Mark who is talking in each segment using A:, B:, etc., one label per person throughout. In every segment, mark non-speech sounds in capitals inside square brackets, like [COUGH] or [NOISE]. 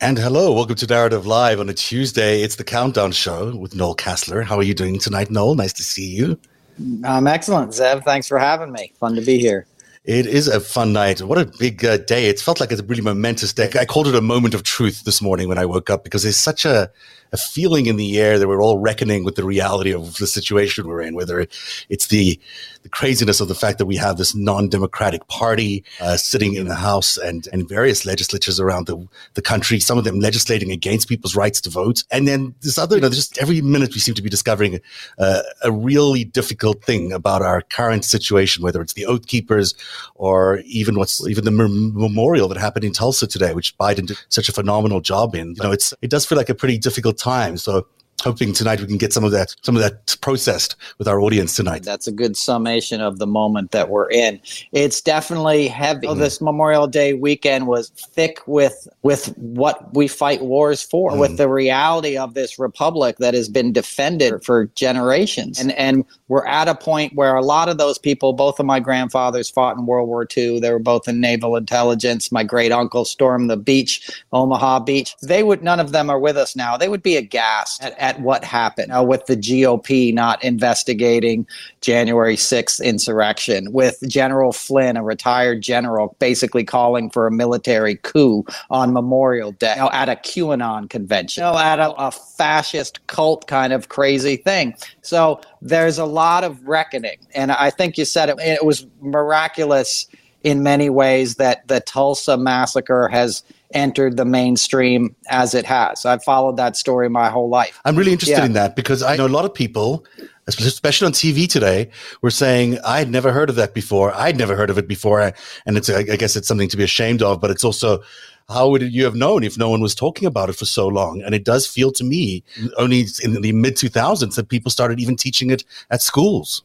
A: And hello, welcome to Narrative Live on a Tuesday. It's the Countdown Show with Noel Casler. How are you doing tonight, Noel? Nice to see you.
B: I'm excellent, Zev. Thanks for having me. Fun to be here.
A: It is a fun night. What a big uh, day. It felt like it's a really momentous day. I called it a moment of truth this morning when I woke up because there's such a a feeling in the air that we're all reckoning with the reality of the situation we're in, whether it's the, the craziness of the fact that we have this non-democratic party uh, sitting in the House and, and various legislatures around the, the country, some of them legislating against people's rights to vote. And then this other, you know, just every minute we seem to be discovering uh, a really difficult thing about our current situation, whether it's the Oath Keepers or even what's even the memorial that happened in Tulsa today, which Biden did such a phenomenal job in. You know, it's, it does feel like a pretty difficult time. So hoping tonight we can get some of that some of that processed with our audience tonight.
B: That's a good summation of the moment that we're in. It's definitely heavy. Mm. This Memorial Day weekend was thick with with what we fight wars for, mm. with the reality of this republic that has been defended for generations. And and we're at a point where a lot of those people, both of my grandfathers fought in World War II. They were both in naval intelligence. My great uncle stormed the beach, Omaha Beach. They would none of them are with us now. They would be aghast at, at what happened uh, with the GOP not investigating January 6th insurrection, with General Flynn, a retired general, basically calling for a military coup on Memorial Day you at a QAnon convention, you at a, a fascist cult kind of crazy thing. So there's a lot of reckoning. And I think you said it, it was miraculous in many ways that the Tulsa massacre has entered the mainstream as it has. I've followed that story my whole life.
A: I'm really interested yeah. in that because I know a lot of people, especially on TV today, were saying, I'd never heard of that before. I'd never heard of it before. And it's, I guess it's something to be ashamed of, but it's also, how would you have known if no one was talking about it for so long? And it does feel to me only in the mid 2000s that people started even teaching it at schools.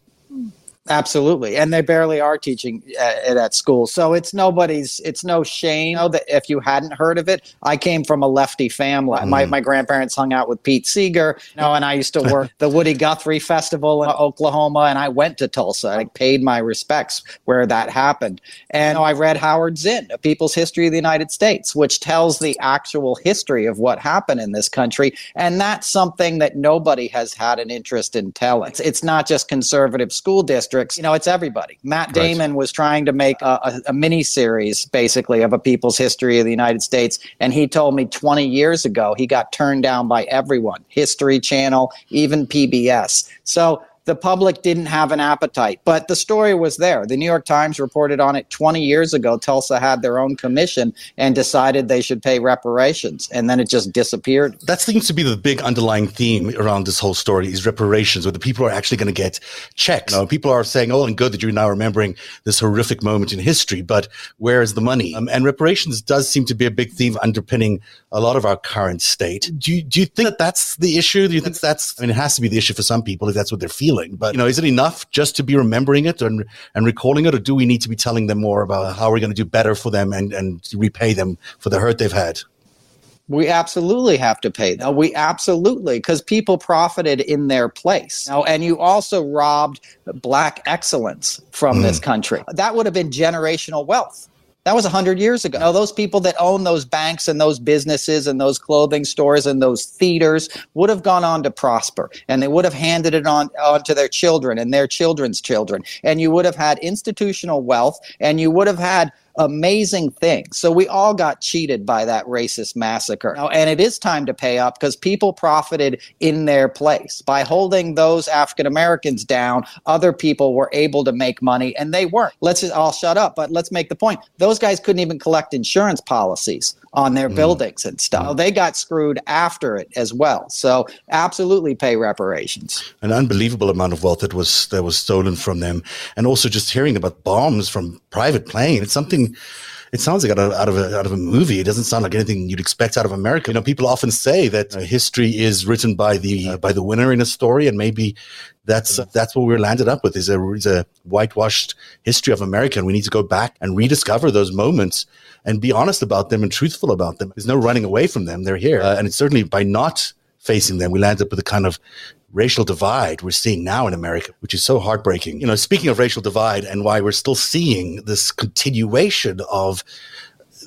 B: Absolutely, and they barely are teaching it at, school, so it's nobody's. It's no shame you know, that if you hadn't heard of it. I came from a lefty family. Mm. My my grandparents hung out with Pete Seeger, you know, and I used to work the Woody Guthrie Festival in Oklahoma, and I went to Tulsa. I paid my respects where that happened, and you know, I read Howard Zinn, A People's History of the United States, which tells the actual history of what happened in this country, and that's something that nobody has had an interest in telling. It's, it's not just conservative school districts districts, you know, it's everybody. Matt Damon right. was trying to make a, a, a mini series, basically, of a people's history of the United States. And he told me 20 years ago he got turned down by everyone History Channel, even PBS. So the public didn't have an appetite. But the story was there. The New York Times reported on it 20 years ago. Tulsa had their own commission and decided they should pay reparations. And then it just disappeared.
A: That seems to be the big underlying theme around this whole story is reparations, where the people are actually going to get checks. You know, people are saying, oh, and good that you're now remembering this horrific moment in history, but where is the money? Um, and reparations does seem to be a big theme underpinning a lot of our current state. Do you, do you think that that's the issue? Do you think that's, I mean, it has to be the issue for some people if that's what they're feeling feeling. But you know, is it enough just to be remembering it and and recalling it, or do we need to be telling them more about how we're going to do better for them and and repay them for the hurt they've had?
B: We absolutely have to pay them. We absolutely, because people profited in their place. Now, and you also robbed black excellence from mm. this country. That would have been generational wealth. That was 100 years ago. Now, those people that own those banks and those businesses and those clothing stores and those theaters would have gone on to prosper and they would have handed it on, on to their children and their children's children. And you would have had institutional wealth and you would have had amazing thing. So we all got cheated by that racist massacre. And it is time to pay up because people profited in their place. By holding those African Americans down, other people were able to make money and they weren't. Let's just all shut up, but let's make the point. Those guys couldn't even collect insurance policies on their mm. buildings and stuff. Mm. They got screwed after it as well. So absolutely pay reparations.
A: An unbelievable amount of wealth that was that was stolen from them. And also just hearing about bombs from private plane. It's something it sounds like out of, out of, a, out of a movie. It doesn't sound like anything you'd expect out of America. You know, people often say that uh, history is written by the uh, by the winner in a story, and maybe that's uh, that's what we're landed up with is a, is a whitewashed history of America. And we need to go back and rediscover those moments and be honest about them and truthful about them. There's no running away from them; they're here, uh, and it's certainly by not facing them, we land up with a kind of racial divide we're seeing now in America, which is so heartbreaking. You know, speaking of racial divide and why we're still seeing this continuation of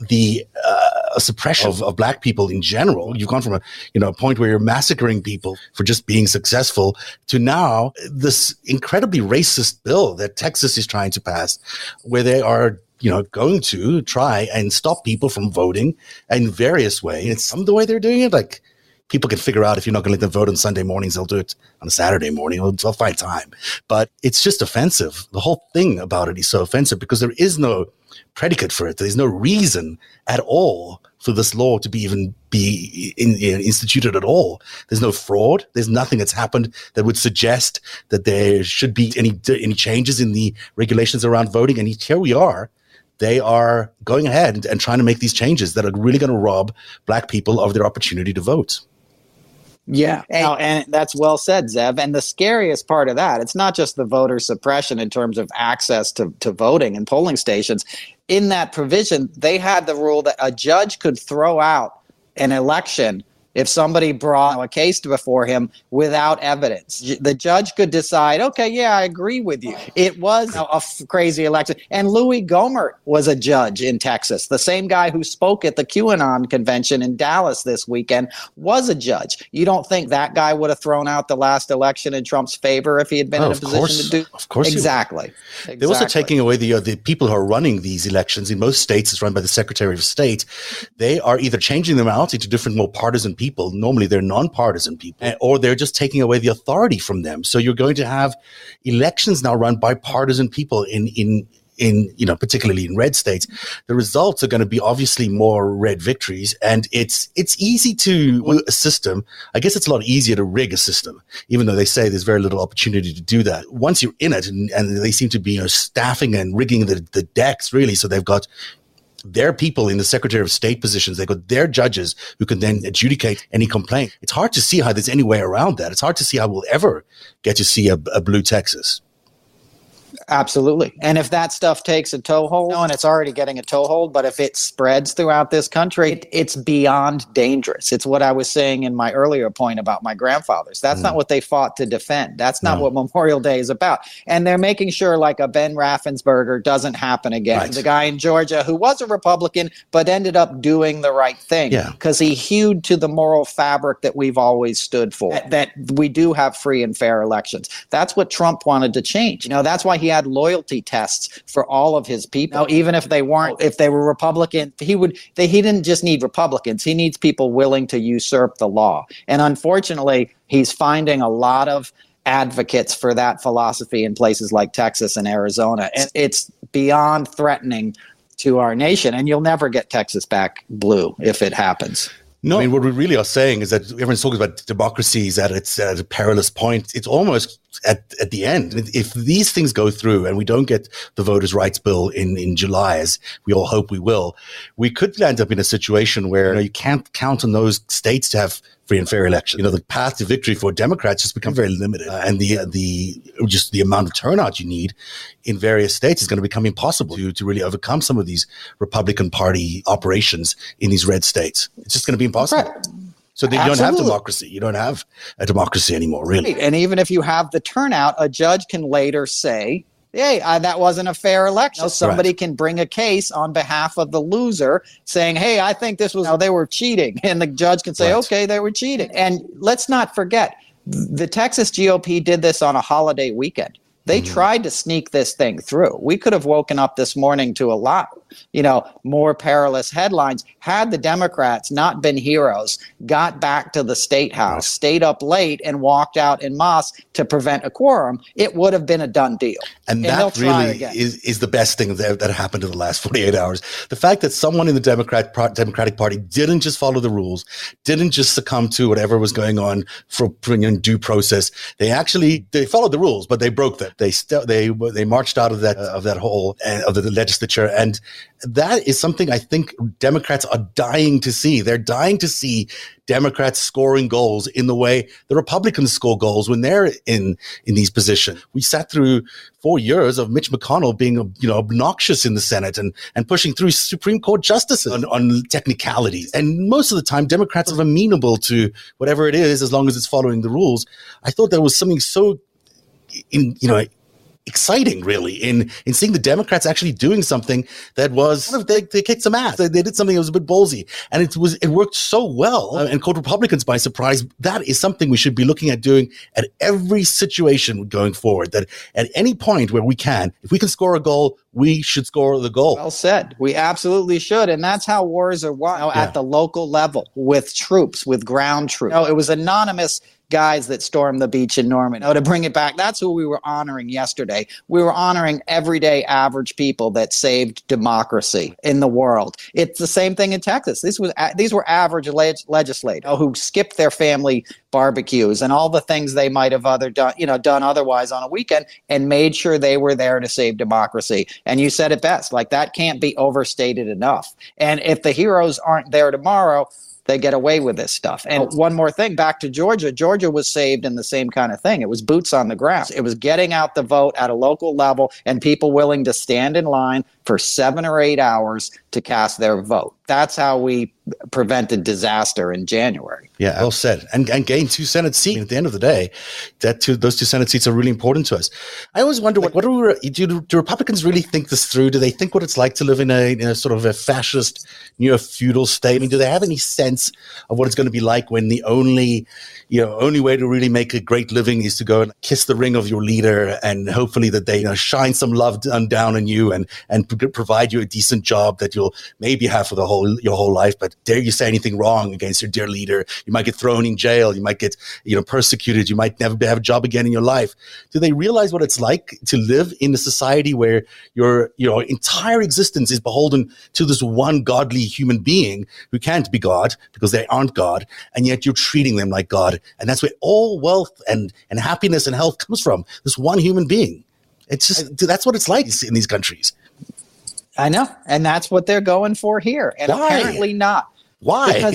A: the uh, suppression of, of black people in general. You've gone from a you know a point where you're massacring people for just being successful to now this incredibly racist bill that Texas is trying to pass, where they are you know, going to try and stop people from voting in various ways. It's some of the way they're doing it. Like people can figure out if you're not going to let them vote on Sunday mornings, they'll do it on a Saturday morning. They'll, they'll find time. But it's just offensive. The whole thing about it is so offensive because there is no predicate for it. There's no reason at all for this law to be even be in, in, instituted at all. There's no fraud. There's nothing that's happened that would suggest that there should be any any changes in the regulations around voting. And here we are they are going ahead and trying to make these changes that are really going to rob black people of their opportunity to vote.
B: Yeah, and, and, that's well said, Zev. And the scariest part of that, it's not just the voter suppression in terms of access to, to voting and polling stations. In that provision, they had the rule that a judge could throw out an election if somebody brought a case before him without evidence. The judge could decide, okay, yeah, I agree with you. It was a, a f- crazy election. And Louis Gohmert was a judge in Texas. The same guy who spoke at the QAnon convention in Dallas this weekend was a judge. You don't think that guy would have thrown out the last election in Trump's favor if he had been oh, in a position
A: course.
B: to do?
A: Of course,
B: exactly. exactly.
A: They're also taking away the uh, the people who are running these elections in most states. It's run by the Secretary of State. They are either changing them out into different, more partisan people people. Normally they're nonpartisan people, or they're just taking away the authority from them. So you're going to have elections now run by partisan people in, in, in you know particularly in red states the results are going to be obviously more red victories and it's it's easy to a system i guess it's a lot easier to rig a system even though they say there's very little opportunity to do that once you're in it and, and they seem to be you know staffing and rigging the, the decks really so they've got their people in the Secretary of State positions. They got their judges who can then adjudicate any complaint. It's hard to see how there's any way around that. It's hard to see how we'll ever get to see a, a blue Texas.
B: Absolutely. And if that stuff takes a toehold, and it's already getting a toehold, but if it spreads throughout this country, it, it's beyond dangerous. It's what I was saying in my earlier point about my grandfathers. That's mm. not what they fought to defend. That's not no. what Memorial Day is about. And they're making sure, like a Ben Raffensperger, doesn't happen again. Right. The guy in Georgia who was a Republican, but ended up doing the right thing because yeah. he hewed to the moral fabric that we've always stood for, that, that we do have free and fair elections. That's what Trump wanted to change. You know, that's why he had loyalty tests for all of his people. Now, even if they weren't, if they were Republican, he would. They, he didn't just need Republicans. He needs people willing to usurp the law. And unfortunately, he's finding a lot of advocates for that philosophy in places like Texas and Arizona. And it's beyond threatening to our nation. And you'll never get Texas back blue if it happens.
A: No, I mean what we really are saying is that everyone's talking about democracy is at its at a perilous point. It's almost at, at the end. If these things go through and we don't get the voters' rights bill in, in July, as we all hope we will, we could end up in a situation where you, know, you can't count on those states to have free and fair elections. You know, the path to victory for Democrats has become very limited, uh, and the the just the amount of turnout you need in various states is going to become impossible to to really overcome some of these Republican Party operations in these red states. It's just going to be impossible. Right. So you don't have democracy. You don't have a democracy anymore, really.
B: And even if you have the turnout, a judge can later say, hey, uh, that wasn't a fair election. somebody right. can bring a case on behalf of the loser saying, hey, I think this was, how they were cheating. [LAUGHS] And the judge can say, right. okay, they were cheating. And let's not forget, the Texas GOP did this on a holiday weekend. They mm-hmm. tried to sneak this thing through. We could have woken up this morning to a lot you know, more perilous headlines. Had the Democrats not been heroes, got back to the state house, stayed up late, and walked out in mass to prevent a quorum, it would have been a done deal.
A: And, and that really is, is the best thing that, that happened in the last 48 hours. The fact that someone in the Democrat Democratic Party didn't just follow the rules, didn't just succumb to whatever was going on for bringing due process. They actually they followed the rules, but they broke them. They still they they marched out of that uh, of that hole and of the legislature and that is something I think Democrats are dying to see. They're dying to see Democrats scoring goals in the way the Republicans score goals when they're in in these positions. We sat through four years of Mitch McConnell being you know obnoxious in the Senate and and pushing through Supreme Court justices on, on technicalities. And most of the time, Democrats are amenable to whatever it is as long as it's following the rules. I thought there was something so in you know exciting, really, in in seeing the Democrats actually doing something that was they, they kicked some ass. They, they, did something that was a bit ballsy, and it was it worked so well uh, and caught Republicans by surprise. That is something we should be looking at doing at every situation going forward. That at any point where we can, if we can score a goal, we should score the goal.
B: Well said. We absolutely should, and that's how wars are won you know, yeah. at the local level with troops, with ground troops. You know, it was anonymous guys that stormed the beach in Normandy. Oh, to bring it back, that's who we were honoring yesterday. We were honoring everyday average people that saved democracy in the world. It's the same thing in Texas. This was these were average leg- legislators who skipped their family barbecues and all the things they might have other done, you know, done otherwise on a weekend and made sure they were there to save democracy. And you said it best, like that can't be overstated enough. And if the heroes aren't there tomorrow, they get away with this stuff. And one more thing back to Georgia. Georgia was saved in the same kind of thing. It was boots on the ground. It was getting out the vote at a local level and people willing to stand in line for seven or eight hours to cast their vote. That's how we prevented disaster in January.
A: Yeah, well said. And, and gain two Senate seats. At the end of the day, that two, those two Senate seats are really important to us. I always wonder what, what do, do, do Republicans really think this through? Do they think what it's like to live in a, in a sort of a fascist, neo feudal state? I mean, do they have any sense of what it's going to be like when the only you know, only way to really make a great living is to go and kiss the ring of your leader and hopefully that they you know, shine some love down on you and, and provide you a decent job that you'll maybe have for the whole, your whole life. But dare you say anything wrong against your dear leader, you might get thrown in jail. You might get, you know, persecuted. You might never have a job again in your life. Do they realize what it's like to live in a society where your, your entire existence is beholden to this one godly human being who can't be God because they aren't God. And yet you're treating them like God and that's where all wealth and, and happiness and health comes from. This one human being. It's just, that's what it's like in these countries.
B: I know. And that's what they're going for here. And Why? apparently not.
A: Why? [LAUGHS] Like,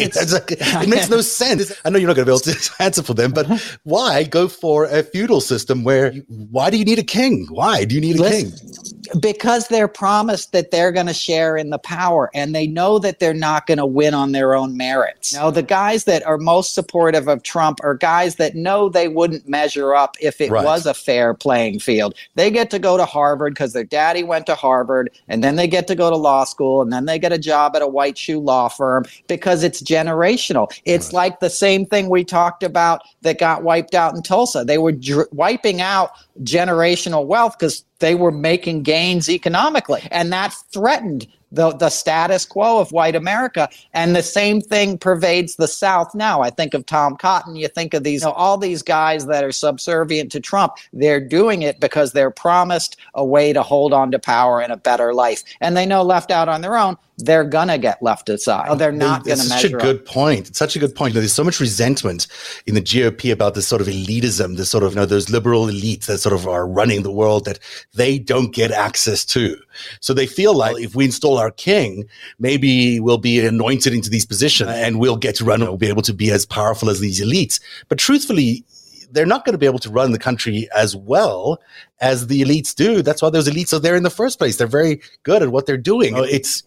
A: it makes no [LAUGHS] sense. I know you're not going to be able to [LAUGHS] answer for them, but uh-huh. why go for a feudal system where, why do you need a king? Why do you need a Listen, king?
B: Because they're promised that they're going to share in the power and they know that they're not going to win on their own merits. Now, the guys that are most supportive of Trump are guys that know they wouldn't measure up if it right. was a fair playing field. They get to go to Harvard because their daddy went to Harvard and then they get to go to law school and then they get a job at a white shoe law firm because it's generational. It's right. like the same thing we talked about that got wiped out in Tulsa. They were dr- wiping out generational wealth because they were making gains economically. And that threatened the, the status quo of white America. And the same thing pervades the South now. I think of Tom Cotton. You think of these, you know, all these guys that are subservient to Trump. They're doing it because they're promised a way to hold on to power and a better life. And they know left out on their own, they're gonna get left aside. Oh, they're not going to measure.
A: Such a good up. point. It's such a good point. You know, there's so much resentment in the GOP about this sort of elitism, this sort of you know those liberal elites that sort of are running the world that they don't get access to. So they feel like if we install our king, maybe we'll be anointed into these positions and we'll get to run. We'll be able to be as powerful as these elites. But truthfully, they're not going to be able to run the country as well as the elites do. That's why those elites are there in the first place. They're very good at what they're doing. Oh, it's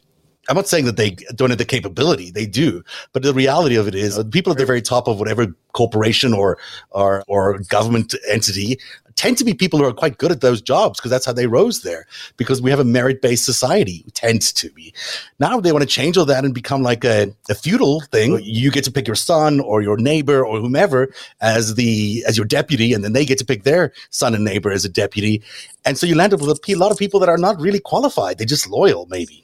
A: I'm not saying that they don't have the capability; they do. But the reality of it is, the people at the very top of whatever corporation or or or government entity tend to be people who are quite good at those jobs because that's how they rose there. Because we have a merit based society, tends to be. Now they want to change all that and become like a, a feudal thing. You get to pick your son or your neighbor or whomever as the as your deputy, and then they get to pick their son and neighbor as a deputy. And so you land up with a lot of people that are not really qualified; they're just loyal, maybe.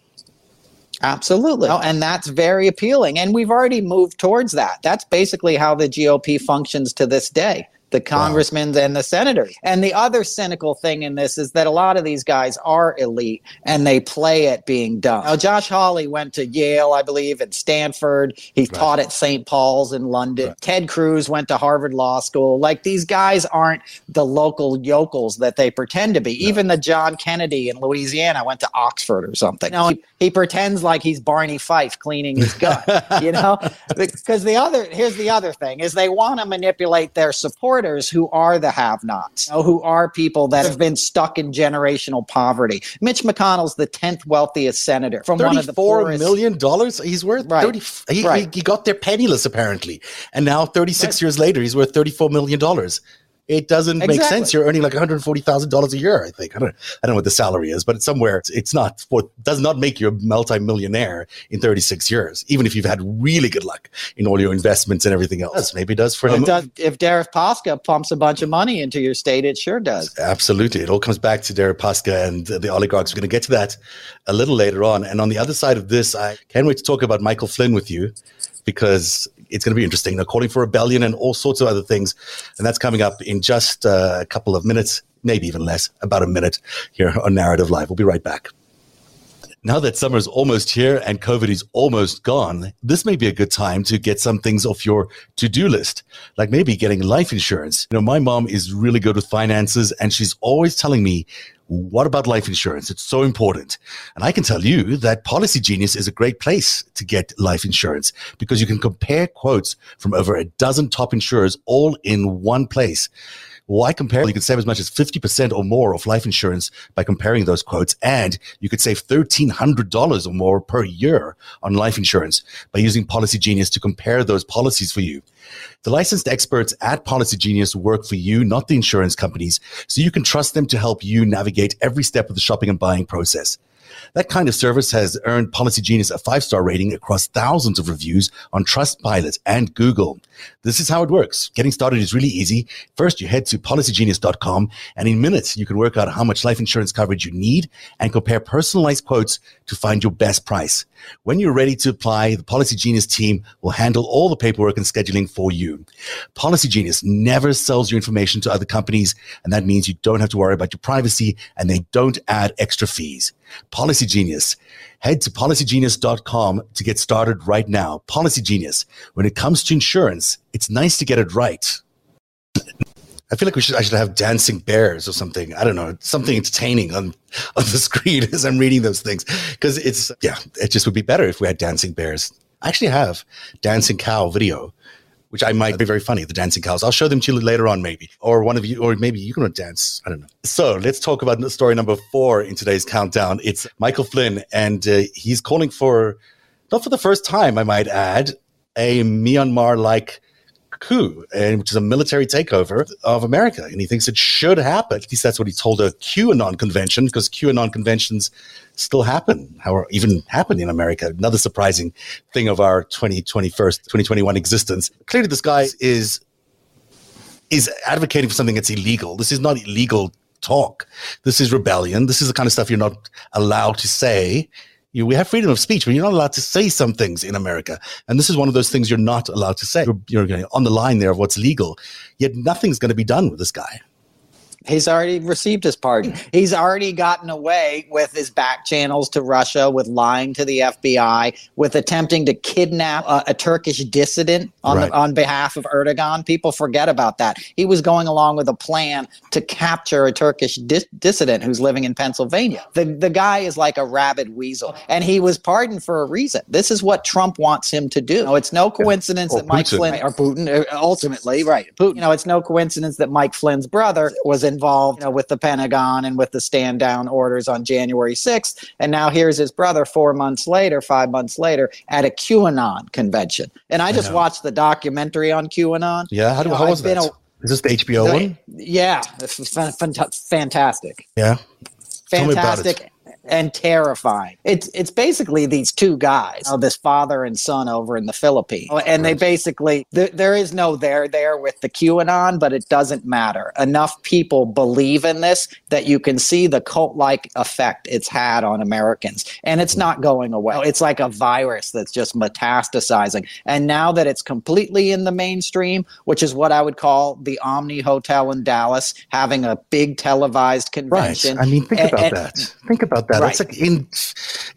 B: Absolutely. Oh, and that's very appealing. And we've already moved towards that. That's basically how the GOP functions to this day the congressmen wow. and the senators. And the other cynical thing in this is that a lot of these guys are elite and they play at being dumb. Now, Josh Hawley went to Yale, I believe, and Stanford. He right. taught at St. Paul's in London. Right. Ted Cruz went to Harvard Law School. Like these guys aren't the local yokels that they pretend to be. No. Even the John Kennedy in Louisiana went to Oxford or something. No, he, he pretends like he's Barney Fife cleaning his gut, you know? [LAUGHS] Because the other, here's the other thing is they want to manipulate their support supporters who are the have nots, you know, who are people that have been stuck in generational poverty. Mitch McConnell's the 10th wealthiest senator from one of the poorest.
A: million dollars he's worth? Right. 30, he, right. he, he got there penniless, apparently. And now, 36 right. years later, he's worth $34 million. It doesn't exactly. make sense. You're earning like $140,000 a year, I think. I don't, I don't know what the salary is, but it's somewhere. It's, it's not what does not make you a multi-millionaire in 36 years, even if you've had really good luck in all your investments and everything else. Maybe it does for
B: him. Does, if Deripaska pumps a bunch of money into your state, it sure does.
A: Absolutely. It all comes back to Deripaska and the oligarchs. We're going to get to that a little later on. And on the other side of this, I can't wait to talk about Michael Flynn with you because it's going to be interesting. They're calling for rebellion and all sorts of other things. And that's coming up in just uh, a couple of minutes, maybe even less, about a minute here on Narrative Live. We'll be right back. Now that summer is almost here and COVID is almost gone, this may be a good time to get some things off your to-do list, like maybe getting life insurance. You know, my mom is really good with finances and she's always telling me what about life insurance? It's so important. And I can tell you that Policygenius is a great place to get life insurance because you can compare quotes from over a dozen top insurers all in one place. Why compare? You can save as much as 50% or more of life insurance by comparing those quotes. And you could save $1,300 or more per year on life insurance by using Policygenius to compare those policies for you. The licensed experts at Policygenius work for you, not the insurance companies, so you can trust them to help you navigate every step of the shopping and buying process. That kind of service has earned Policygenius a five star rating across thousands of reviews on Trustpilot and Google. This is how it works. Getting started is really easy. First, you head to policygenius.com and in minutes, you can work out how much life insurance coverage you need and compare personalized quotes to find your best price. When you're ready to apply, the Policygenius team will handle all the paperwork and scheduling for you. Policygenius never sells your information to other companies, and that means you don't have to worry about your privacy and they don't add extra fees. Policygenius. Head to policygenius.com to get started right now. Policygenius. When it comes to insurance, it's nice to get it right. I feel like we should I should have dancing bears or something. I don't know, something entertaining on [LAUGHS] on the screen as I'm reading those things because it's yeah, it just would be better if we had dancing bears. I actually have dancing cow video, which I might be very funny. The dancing cows. I'll show them to you later on, maybe, or one of you, or maybe you can dance. I don't know. So let's talk about story number four in today's countdown. It's Michael Flynn, and uh, he's calling for not for the first time, I might add, a Myanmar like coup, and which is a military takeover of America. And he thinks it should happen. At least that's what he told a QAnon convention, because QAnon conventions still happen, or even happen in America. Another surprising thing of our 2021, 2021 existence. Clearly, this guy is is advocating for something that's illegal. This is not illegal talk. This is rebellion. This is the kind of stuff you're not allowed to say you, we have freedom of speech, but you're not allowed to say some things in America. And this is one of those things you're not allowed to say. You're, you're on the line there of what's legal, yet nothing's going to be done with this guy.
B: He's already received his pardon. He's already gotten away with his back channels to Russia, with lying to the FBI, with attempting to kidnap a, a Turkish dissident on right. the, on behalf of Erdogan. People forget about that. He was going along with a plan to capture a Turkish dis- dissident who's living in Pennsylvania. The the guy is like a rabid weasel, and he was pardoned for a reason. This is what Trump wants him to do. it's no coincidence that Mike Flynn or Putin uh, ultimately right. Putin. You know, it's no coincidence that Mike Flynn's brother was involved you know, with the Pentagon and with the stand down orders on January 6th. And now here's his brother four months later, five months later, at a QAnon convention. And I just I watched the documentary on QAnon.
A: Yeah, how, do, you know, how was that? A, Is this the HBO the, one?
B: Yeah, fantastic.
A: Yeah,
B: fantastic and terrifying. It's it's basically these two guys, oh, this father and son over in the Philippines, and they basically th- there is no there there with the QAnon, but it doesn't matter. Enough people believe in this that you can see the cult like effect it's had on Americans, and it's not going away. It's like a virus that's just metastasizing, and now that it's completely in the mainstream, which is what I would call the Omni Hotel in Dallas having a big televised convention.
A: Right. I mean, think and, about and, that. Think about that. Right. It's like in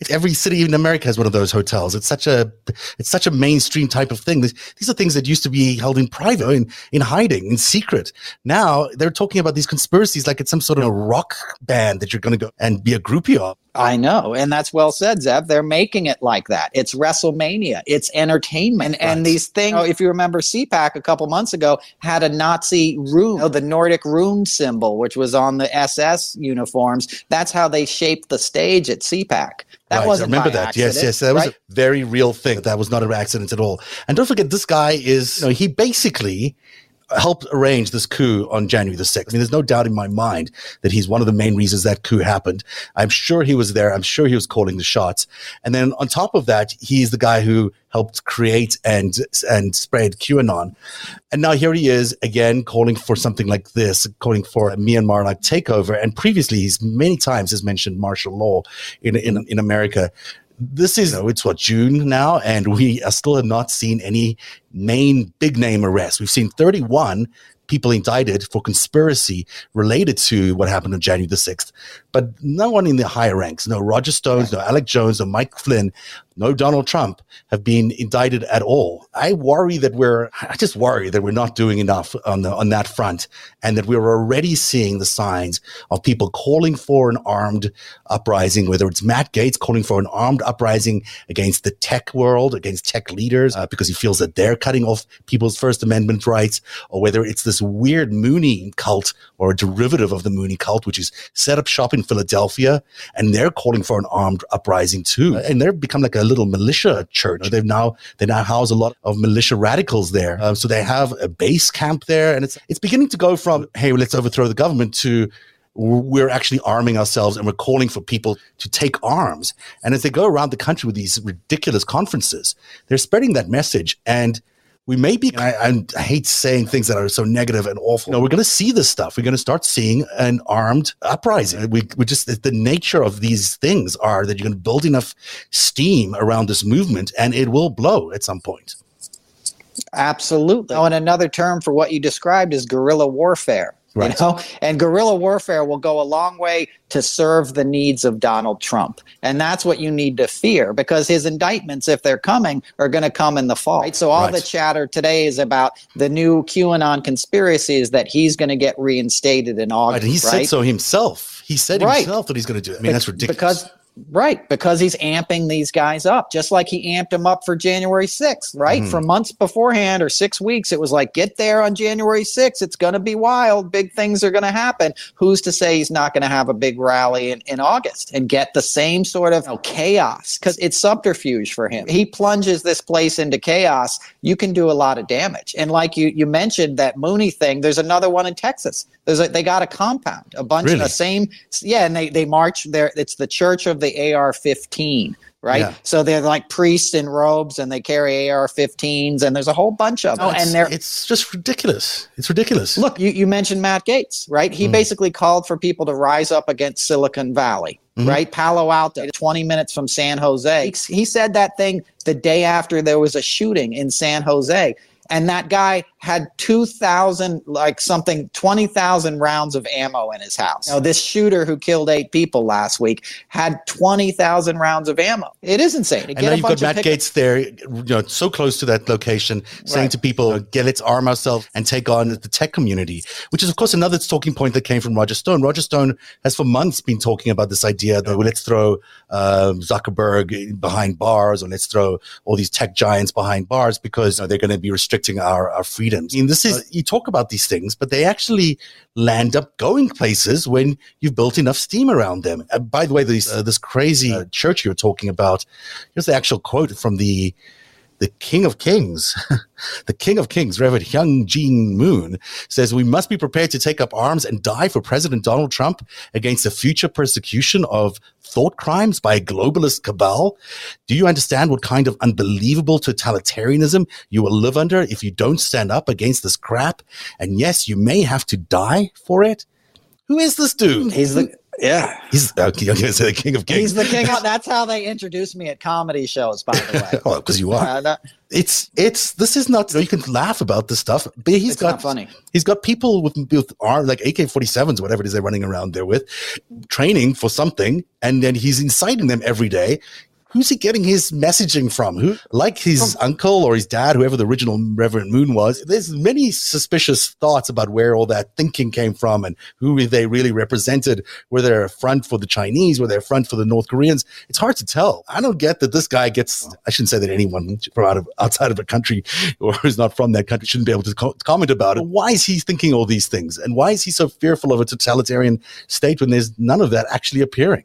A: every city in America has one of those hotels. It's such a it's such a mainstream type of thing. These are things that used to be held in private, in, in hiding, in secret. Now they're talking about these conspiracies like it's some sort of rock band that you're going to go and be a groupie of.
B: I know, and that's well said, Zev. They're making it like that. It's WrestleMania. It's entertainment, and, and these things. You know, if you remember, CPAC a couple months ago had a Nazi rune, you know, the Nordic rune symbol, which was on the SS uniforms. That's how they shaped the stage at CPAC. That right, wasn't.
A: I remember that.
B: Accident,
A: yes, yes, that was right? a very real thing. That was not an accident at all. And don't forget, this guy is. You know, he basically helped arrange this coup on January the 6th. I mean, there's no doubt in my mind that he's one of the main reasons that coup happened. I'm sure he was there. I'm sure he was calling the shots. And then on top of that, he's the guy who helped create and and spread QAnon. And now here he is again calling for something like this, calling for a Myanmar like takeover. And previously, he's many times has mentioned martial law in in, in America this is, you know, it's what, June now, and we are still have not seen any main big name arrests. We've seen 31 people indicted for conspiracy related to what happened on January the 6th, but no one in the higher ranks, no Roger Stones, no Alex Jones, no Mike Flynn, no Donald Trump have been indicted at all. I worry that we're, I just worry that we're not doing enough on the, on that front and that we're already seeing the signs of people calling for an armed uprising, whether it's Matt Gaetz calling for an armed uprising against the tech world, against tech leaders, uh, because he feels that they're cutting off people's First Amendment rights, or whether it's this weird Moonie cult or a derivative of the Moonie cult, which is set up shop in Philadelphia and they're calling for an armed uprising too. And they've become like a a little militia church. They've now they now house a lot of militia radicals there. Um, so they have a base camp there, and it's it's beginning to go from hey, let's overthrow the government to we're actually arming ourselves and we're calling for people to take arms. And as they go around the country with these ridiculous conferences, they're spreading that message. And we may be, I, I, hate saying things that are so negative and awful. No, we're going to see this stuff. We're going to start seeing an armed uprising. We, we just, the nature of these things are that you're going to build enough steam around this movement and it will blow at some point.
B: Absolutely. Oh, and another term for what you described is guerrilla warfare. Right. You know, and guerrilla warfare will go a long way to serve the needs of Donald Trump, and that's what you need to fear because his indictments, if they're coming, are going to come in the fall. Right? So all right. the chatter today is about the new QAnon conspiracies that he's going to get reinstated in August.
A: Right. he said so himself. He said himself that he's going to do it. I mean, that's ridiculous.
B: Because Right, because he's amping these guys up, just like he amped them up for January 6th, right? Mm-hmm. For months beforehand or six weeks, it was like, get there on January 6th. It's going to be wild. Big things are going to happen. Who's to say he's not going to have a big rally in, in August and get the same sort of you know, chaos? Because it's subterfuge for him. He plunges this place into chaos. You can do a lot of damage. And like you, you mentioned that Moonie thing, there's another one in Texas. There's a, they got a compound, a bunch really? of the same. Yeah, and they, they march there. It's the Church of the AR 15, right? Yeah. So they're like priests in robes and they carry AR 15s, and there's a whole bunch of them.
A: Oh, and they're, it's just ridiculous. It's ridiculous.
B: Look, you, you mentioned Matt Gaetz, right? He mm. basically called for people to rise up against Silicon Valley. Mm-hmm. right? Palo Alto, 20 minutes from San Jose. He, he said that thing the day after there was a shooting in San Jose and that guy had 2000 like something 20,000 rounds of ammo in his house. Now this shooter who killed 8 people last week had 20,000 rounds of ammo. It is insane.
A: And now you've got Matt Gaetz there, you know, so close to that location saying right. to people, "Get let's arm ourselves and take on the tech community," which is of course another talking point that came from Roger Stone. Roger Stone has for months been talking about this idea that well, let's throw uh, Zuckerberg behind bars or let's throw all these tech giants behind bars because you know, they're going to be restricted restricting our, our freedoms. I mean, this is, you talk about these things, but they actually land up going places when you've built enough steam around them. Uh, by the way, this, uh, this crazy uh, church you're talking about, here's the actual quote from the the King of Kings, [LAUGHS] the King of Kings, Reverend Hyun Jin Moon, says we must be prepared to take up arms and die for President Donald Trump against the future persecution of thought crimes by a globalist cabal. Do you understand what kind of unbelievable totalitarianism you will live under if you don't stand up against this crap? And yes, you may have to die for it. Who is this dude?
B: He's the yeah,
A: he's uh, I'm going to say the king of kings.
B: He's the king. Of, that's how they introduce me at comedy shows. By the way, [LAUGHS]
A: well, because you are. Uh, it's it's this is not. You, know, you, can laugh about this stuff, but he's got
B: funny.
A: He's got people with with arm like AK 47s, whatever it is they're running around there with, training for something, and then he's inciting them every day who's he getting his messaging from? Who, like his from, uncle or his dad, whoever the original Reverend Moon was? There's many suspicious thoughts about where all that thinking came from and who they really represented. Were they a front for the Chinese? Were they a front for the North Koreans? It's hard to tell. I don't get that this guy gets. I shouldn't say that anyone from out of outside of a country [LAUGHS] or who's not from that country shouldn't be able to co- comment about it. Why is he thinking all these things? And why is he so fearful of a totalitarian state when there's none of that actually appearing?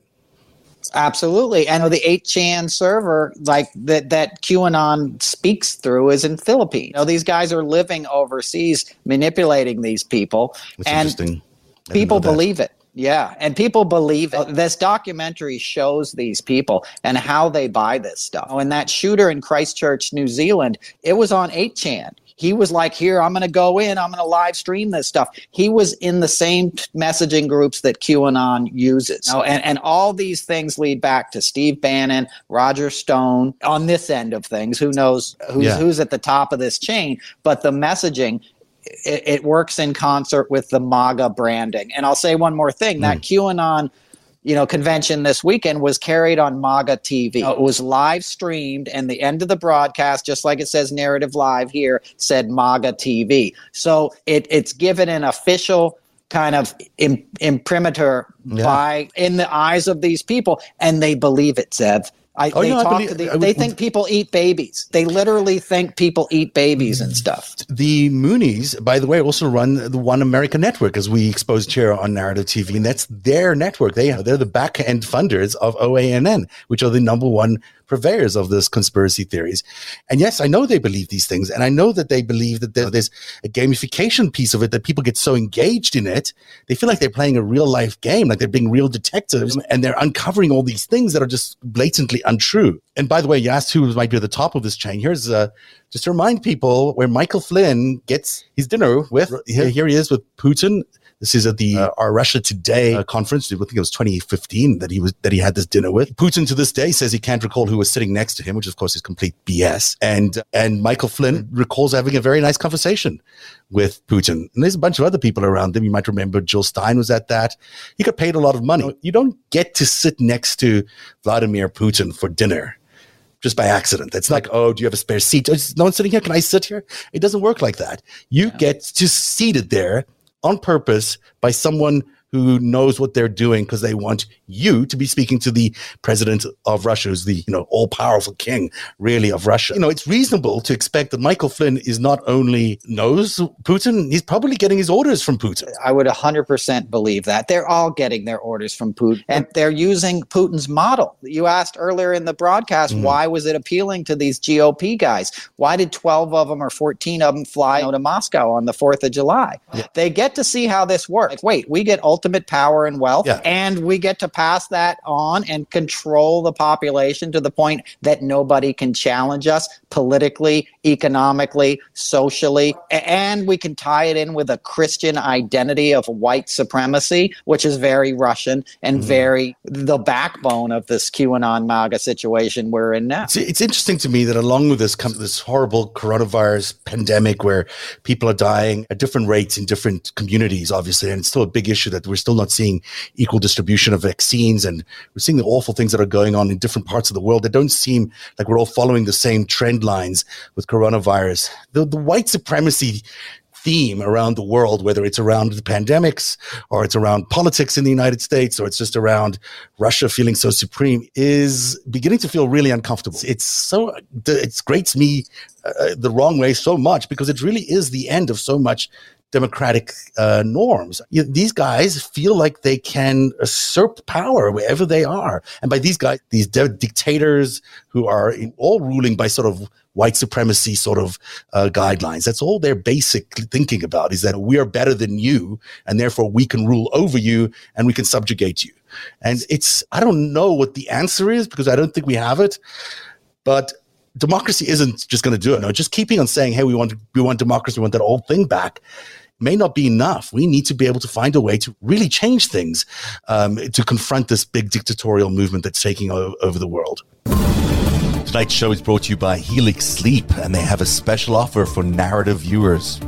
B: Absolutely. And the 8chan server like that that QAnon speaks through is in Philippines. You know, these guys are living overseas manipulating these people.
A: That's
B: and
A: interesting.
B: People believe it. Yeah, and people believe it. This documentary shows these people and how they buy this stuff. When that shooter in Christchurch, New Zealand, it was on 8chan. He was like, Here, I'm going to go in, I'm going to live stream this stuff. He was in the same messaging groups that QAnon uses. and, and all these things lead back to Steve Bannon, Roger Stone on this end of things. Who knows who's, yeah. who's at the top of this chain? But the messaging it, it, works in concert with the MAGA branding. And I'll say one more thing: mm. that QAnon you know convention this weekend was carried on MAGA TV. Oh. It was live streamed, and the end of the broadcast, just like it says narrative live here, said MAGA TV. So it, it's given an official kind of Im- imprimatur yeah. by in the eyes of these people, and they believe it, Zev. I, oh, they no, talk I believe, the, they think people eat babies. They literally think people eat babies and stuff.
A: The Moonies, by the way, also run the One America Network, as we exposed here on Narrative TV, and that's their network. They they're the back end funders of OANN, which are the number one purveyors of this conspiracy theories. And yes, I know they believe these things. And I know that they believe that there's a gamification piece of it that people get so engaged in it. They feel like they're playing a real life game, like they're being real detectives and they're uncovering all these things that are just blatantly untrue. And by the way, you asked who might be at the top of this chain. Here's uh, just to remind people where Michael Flynn gets his dinner with. Here, here he is with Putin this is at the uh, our Russia Today uh, conference. I think it was 2015 that he was that he had this dinner with Putin. To this day, says he can't recall who was sitting next to him, which of course is complete BS. And and Michael Flynn recalls having a very nice conversation with Putin. And there's a bunch of other people around him. You might remember Jill Stein was at that. He got paid a lot of money. You don't get to sit next to Vladimir Putin for dinner just by accident. It's like, oh, do you have a spare seat? no one's sitting here. Can I sit here? It doesn't work like that. You yeah. get just seated there on purpose by someone who knows what they're doing because they want you to be speaking to the president of Russia, who's the you know all powerful king really of Russia. You know, it's reasonable to expect that Michael Flynn is not only knows Putin, he's probably getting his orders from Putin.
B: I would 100% believe that. They're all getting their orders from Putin and they're using Putin's model. You asked earlier in the broadcast, mm. why was it appealing to these GOP guys? Why did 12 of them or 14 of them fly to Moscow on the 4th of July? Yeah. They get to see how this works. Like, wait, we get ultimate power and wealth. Yeah. And we get to pass that on and control the population to the point that nobody can challenge us politically, economically, socially. And we can tie it in with a Christian identity of white supremacy, which is very Russian and mm-hmm. very the backbone of this QAnon MAGA situation we're in now.
A: It's, it's interesting to me that along with this comes this horrible coronavirus pandemic where people are dying at different rates in different communities, obviously. And it's still a big issue that we're still not seeing equal distribution of vaccines and we're seeing the awful things that are going on in different parts of the world that don't seem like we're all following the same trend lines with coronavirus. The, the white supremacy theme around the world, whether it's around the pandemics or it's around politics in the United States or it's just around Russia feeling so supreme, is beginning to feel really uncomfortable. It's so, it grates me uh, the wrong way so much because it really is the end of so much democratic uh, norms. You these guys feel like they can usurp power wherever they are. And by these guys, these de- dictators who are all ruling by sort of white supremacy sort of uh, guidelines. That's all they're basically thinking about is that we are better than you and therefore we can rule over you and we can subjugate you. And it's, I don't know what the answer is because I don't think we have it, but democracy isn't just going to do it. No, just keeping on saying, "Hey, we want we want democracy, we want that old thing back," may not be enough. We need to be able to find a way to really change things um, to confront this big dictatorial movement that's taking over the world. Tonight's show is brought to you by Helix Sleep, and they have a special offer for narrative viewers.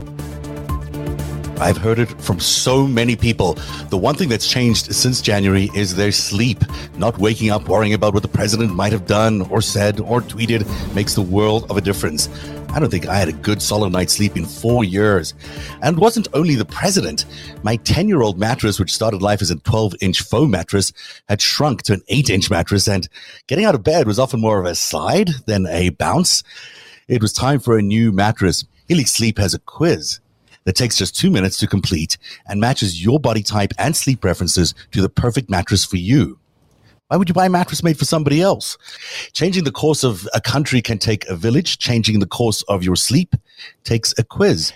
A: I've heard it from so many people. The one thing that's changed since January is their sleep. Not waking up worrying about what the president might have done or said or tweeted makes the world of a difference. I don't think I had a good solid night's sleep in four years. And it wasn't only the president. My 10 year old mattress, which started life as a 12 inch foam mattress, had shrunk to an 8 inch mattress, and getting out of bed was often more of a slide than a bounce. It was time for a new mattress. Helix Sleep has a quiz that takes just two minutes to complete and matches your body type and sleep preferences to the perfect mattress for you. Why would you buy a mattress made for somebody else? Changing the course of a country can take a village. Changing the course of your sleep takes a quiz.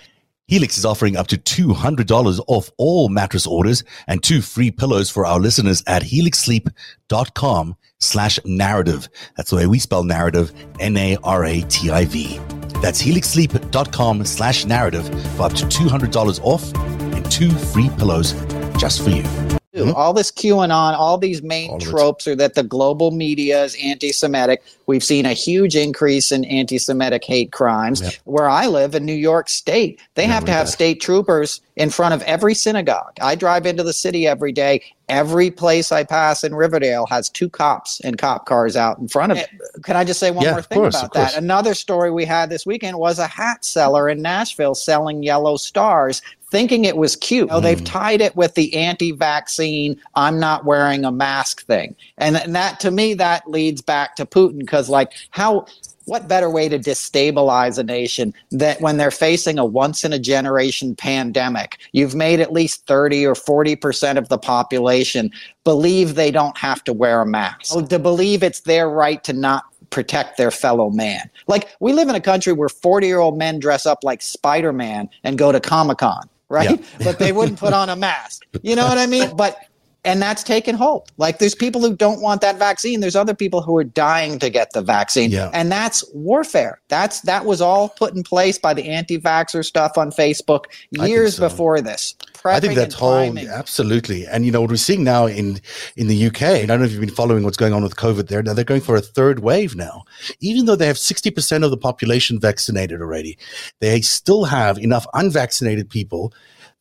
A: Helix is offering up to $200 off all mattress orders and two free pillows for our listeners at helixsleep.com slash narrative. That's the way we spell narrative, N-A-R-A-T-I-V. That's helixsleep.com slash narrative for up to $200 off and two free pillows just for you.
B: Mm-hmm. All this QAnon, all these main all tropes are that the global media is anti Semitic. We've seen a huge increase in anti Semitic hate crimes. Yep. Where I live in New York State, they have to have state troopers in front of every synagogue. I drive into the city every day. Every place I pass in Riverdale has two cops and cop cars out in front of it. Can I just say one yeah, more thing course, about that? Another story we had this weekend was a hat seller in Nashville selling yellow stars thinking it was cute. Oh, they've hmm. tied it with the anti-vaccine, I'm not wearing a mask thing. And, and that to me that leads back to Putin because like how what better way to destabilize a nation that when they're facing a once in a generation pandemic, you've made at least 30 or 40% of the population believe they don't have to wear a mask. So to believe it's their right to not protect their fellow man. Like we live in a country where 40 year old men dress up like Spider Man and go to Comic Con right? Yeah. [LAUGHS] but they wouldn't put on a mask. You know what I mean? But and that's taken hold. Like there's people who don't want that vaccine. There's other people who are dying to get the vaccine. Yeah. And that's warfare. That's that was all put in place by the anti-vaxxer stuff on Facebook years so. before this.
A: I think that's whole absolutely. And you know what we're seeing now in in the UK. I don't know if you've been following what's going on with COVID there. Now they're going for a third wave now, even though they have sixty percent of the population vaccinated already. They still have enough unvaccinated people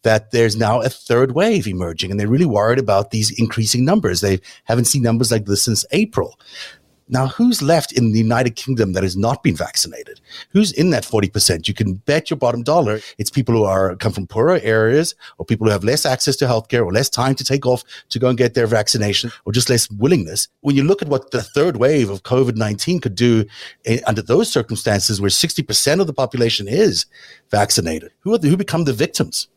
A: that there's now a third wave emerging, and they're really worried about these increasing numbers. They haven't seen numbers like this since April. Now, who's left in the United Kingdom that has not been vaccinated? Who's in that 40%? You can bet your bottom dollar it's people who are come from poorer areas or people who have less access to healthcare or less time to take off to go and get their vaccination or just less willingness. When you look at what the third wave of COVID-19 could do in, under those circumstances where 60% of the population is vaccinated, who, the, who become the victims?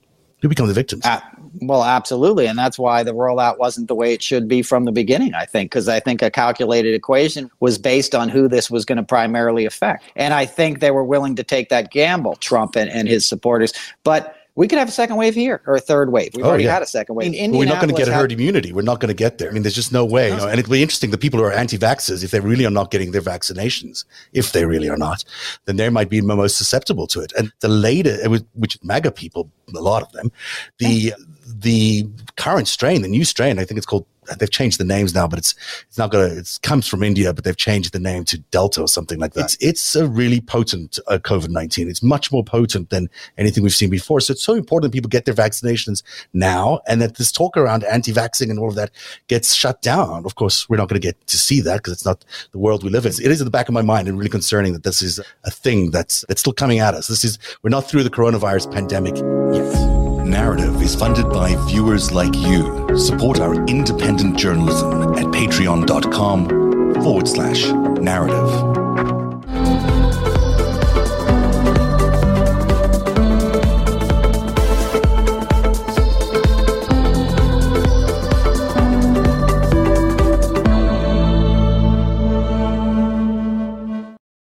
A: Who become the victims. Uh,
B: well, absolutely. And that's why the rollout wasn't the way it should be from the beginning, I think, because I think a calculated equation was based on who this was going to primarily affect. And I think they were willing to take that gamble, Trump and, and his supporters. But we could have a second wave here or a third wave. We've oh, already yeah. had a second wave.
A: We're not going to get herd immunity. We're not going to get there. I mean, there's just no way. You know? And it'd be interesting. The people who are anti-vaxxers, if they really are not getting their vaccinations, if they really are not, then they might be most susceptible to it. And the later, which MAGA people, a lot of them, the the current strain, the new strain, I think it's called they've changed the names now, but it's it's not gonna it comes from India, but they've changed the name to Delta or something like that. It's it's a really potent uh, COVID nineteen. It's much more potent than anything we've seen before. So it's so important that people get their vaccinations now, and that this talk around anti-vaxxing and all of that gets shut down. Of course, we're not going to get to see that because it's not the world we live in. It is in the back of my mind and really concerning that this is a thing that's that's still coming at us. This is we're not through the coronavirus pandemic yet. Narrative is funded by viewers like you. Support our independent journalism at patreon.com forward slash narrative.